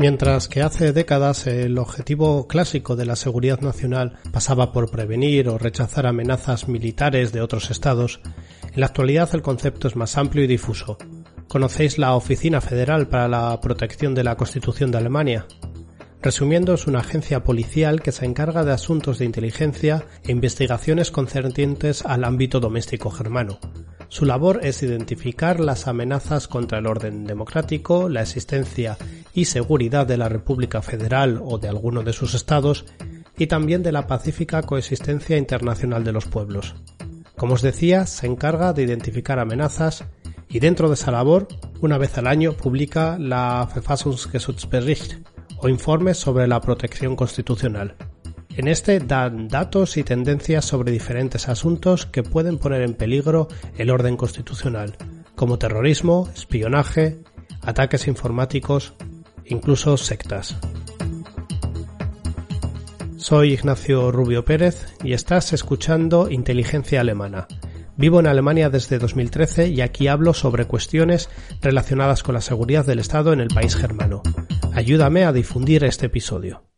Mientras que hace décadas el objetivo clásico de la seguridad nacional pasaba por prevenir o rechazar amenazas militares de otros estados, en la actualidad el concepto es más amplio y difuso. ¿Conocéis la Oficina Federal para la Protección de la Constitución de Alemania? Resumiendo, es una agencia policial que se encarga de asuntos de inteligencia e investigaciones concernientes al ámbito doméstico germano. Su labor es identificar las amenazas contra el orden democrático, la existencia y seguridad de la República Federal o de alguno de sus estados y también de la pacífica coexistencia internacional de los pueblos. Como os decía, se encarga de identificar amenazas y dentro de esa labor, una vez al año publica la Verfassungsgeschutzbericht o informes sobre la protección constitucional. En este dan datos y tendencias sobre diferentes asuntos que pueden poner en peligro el orden constitucional, como terrorismo, espionaje, ataques informáticos, incluso sectas. Soy Ignacio Rubio Pérez y estás escuchando Inteligencia Alemana. Vivo en Alemania desde 2013 y aquí hablo sobre cuestiones relacionadas con la seguridad del Estado en el país germano. Ayúdame a difundir este episodio.